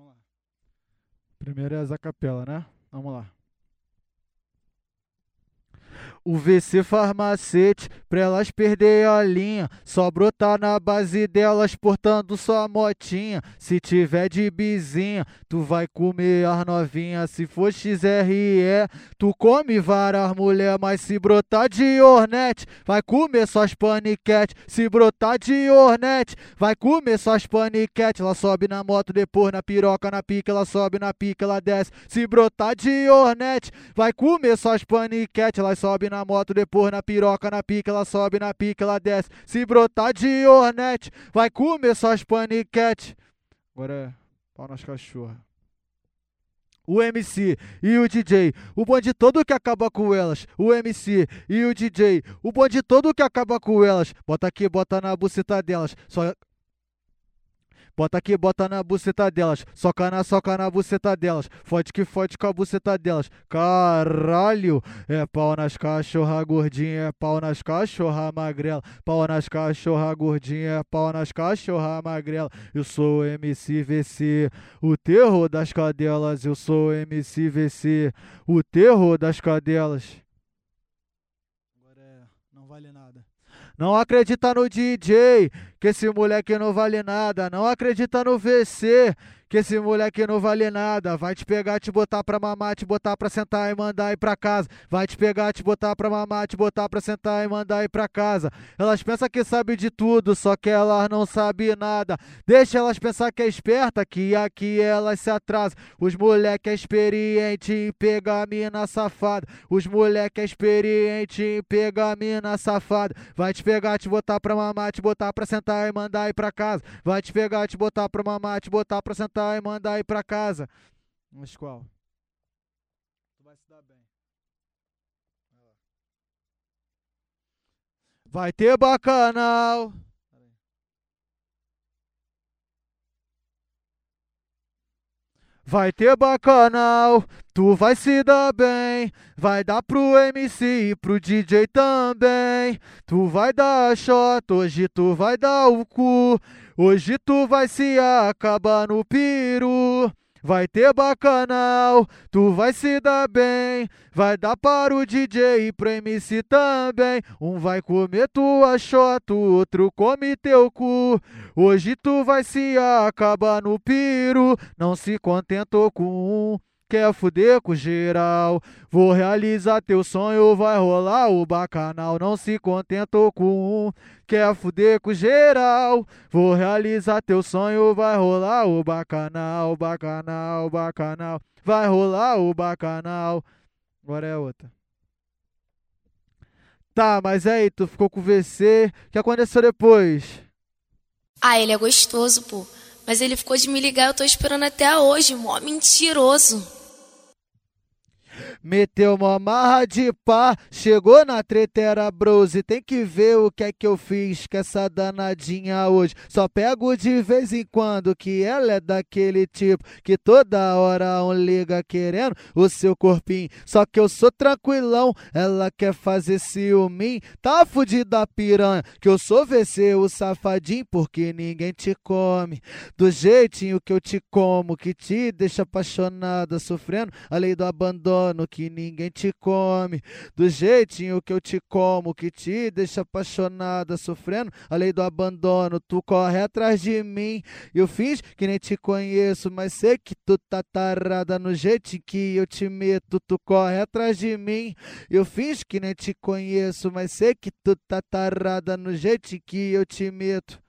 Vamos lá. Primeiro é a capela, né? Vamos lá. O VC farmacete, pra elas perder a linha. Só brotar na base delas portando sua motinha. Se tiver de bizinha, tu vai comer as novinhas. Se for XRE, tu come várias mulher. Mas se brotar de ornete, vai comer suas paniquete. Se brotar de ornete, vai comer suas paniquete. Ela sobe na moto, depois na piroca, na pica. Ela sobe na pica, ela desce. Se brotar de ornete, vai comer suas paniquete. Ela sobe na moto, depois na piroca, na pica, ela sobe na pica, ela desce. Se brotar de ornete, vai comer só as paniquete. Agora é pau nas cachorras. O MC e o DJ, o bonde todo que acaba com elas. O MC e o DJ, o bonde todo que acaba com elas. Bota aqui, bota na buceta delas. Só Bota aqui, bota na buceta delas. Soca na, soca na buceta delas. Fode que fode com a buceta delas. Caralho! É pau nas cachorra gordinha, é pau nas cachorra magrela. Pau nas cachorra gordinha, é pau nas cachorra magrela. Eu sou o MC VC, o terror das cadelas. Eu sou o MC VC, o terror das cadelas. Agora é, não vale nada. Não acredita no DJ, que esse moleque não vale nada. Não acredita no VC, que esse moleque não vale nada. Vai te pegar, te botar pra mamar, te botar pra sentar e mandar ir pra casa. Vai te pegar, te botar pra mamar, te botar pra sentar e mandar ir pra casa. Elas pensam que sabe de tudo, só que elas não sabem nada. Deixa elas pensar que é esperta, que aqui elas se atrasam. Os moleque é experiente em pegar mina safada. Os moleque é experiente em pegar mina safada. Vai te pegar, te botar pra mamar, te botar pra sentar e mandar ir pra casa. Vai te pegar, te botar pra mamar, te botar pra sentar e mandar ir pra casa. Mas qual? Tu vai se dar bem. Vai ter bacanal. Vai ter bacanal, tu vai se dar bem. Vai dar pro MC e pro DJ também. Tu vai dar shot, hoje tu vai dar o cu. Hoje tu vai se acabar no piru. Vai ter bacanal, tu vai se dar bem. Vai dar para o DJ e pro MC também. Um vai comer tua xota, outro come teu cu. Hoje tu vai se acabar no piru. Não se contentou com um quer fuder com geral. Vou realizar teu sonho, vai rolar o bacanal. Não se contentou com um, quer fuder com geral. Vou realizar teu sonho, vai rolar o bacanal, bacanal, bacanal. Vai rolar o bacanal. Agora é outra. Tá, mas aí, tu ficou com o VC. O que aconteceu depois? Ah, ele é gostoso, pô. Mas ele ficou de me ligar, eu tô esperando até hoje, mó mentiroso. Meteu uma marra de pá, chegou na treta era brose. Tem que ver o que é que eu fiz com essa danadinha hoje. Só pego de vez em quando que ela é daquele tipo que toda hora um liga querendo o seu corpinho. Só que eu sou tranquilão, ela quer fazer ciúme. Tá fudida piranha, que eu sou VC, o safadinho, porque ninguém te come. Do jeitinho que eu te como, que te deixa apaixonada, sofrendo a lei do abandono que ninguém te come, do jeitinho que eu te como, que te deixa apaixonada, sofrendo a lei do abandono. Tu corre atrás de mim, eu fiz que nem te conheço, mas sei que tu tá tarada no jeito que eu te meto. Tu corre atrás de mim, eu fiz que nem te conheço, mas sei que tu tá tarada no jeito que eu te meto.